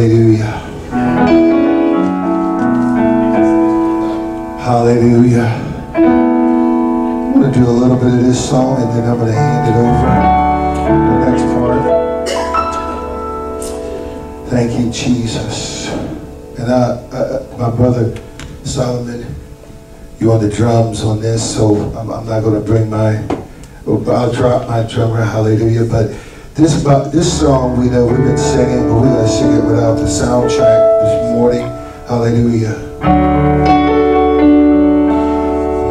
Hallelujah. Hallelujah. I'm going to do a little bit of this song and then I'm going to hand it over to the next part. Thank you, Jesus. And I, my brother Solomon, you on the drums on this, so I'm, I'm not going to bring my, I'll drop my drummer, hallelujah. But this about this song we know we've been singing, but we're going to sing it without the soundtrack this morning, hallelujah.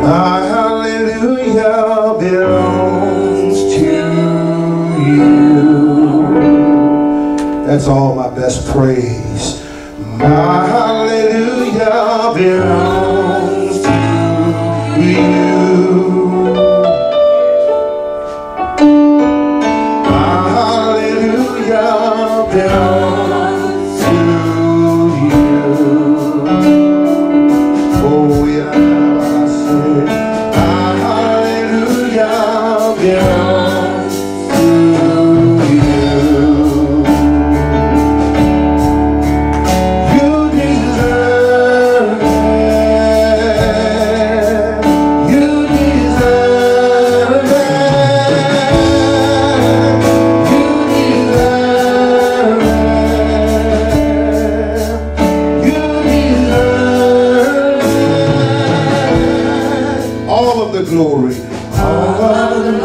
My hallelujah belongs to you. That's all my best praise. My hallelujah belongs to you. Hallelujah the glory. All of the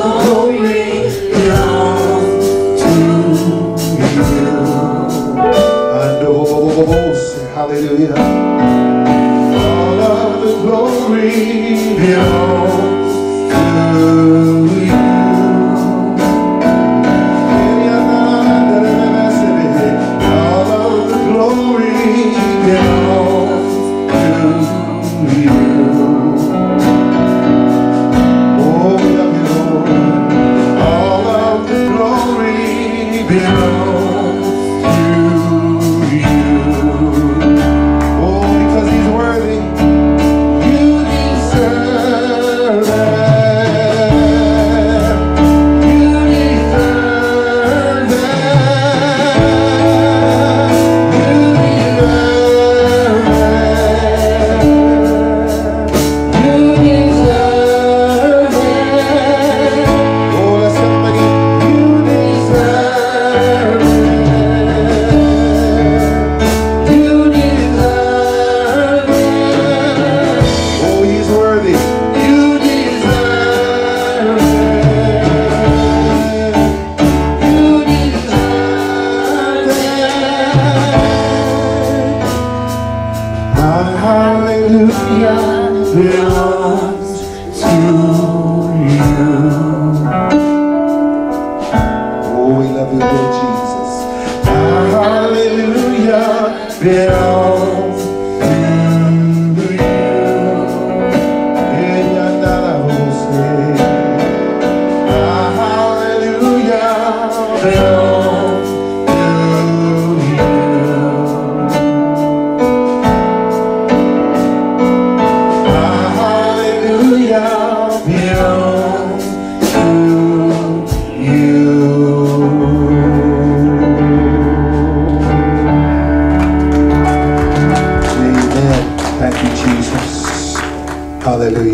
glory belongs to you. Oh, we love you, Lord Jesus. Hallelujah belongs Hallelujah.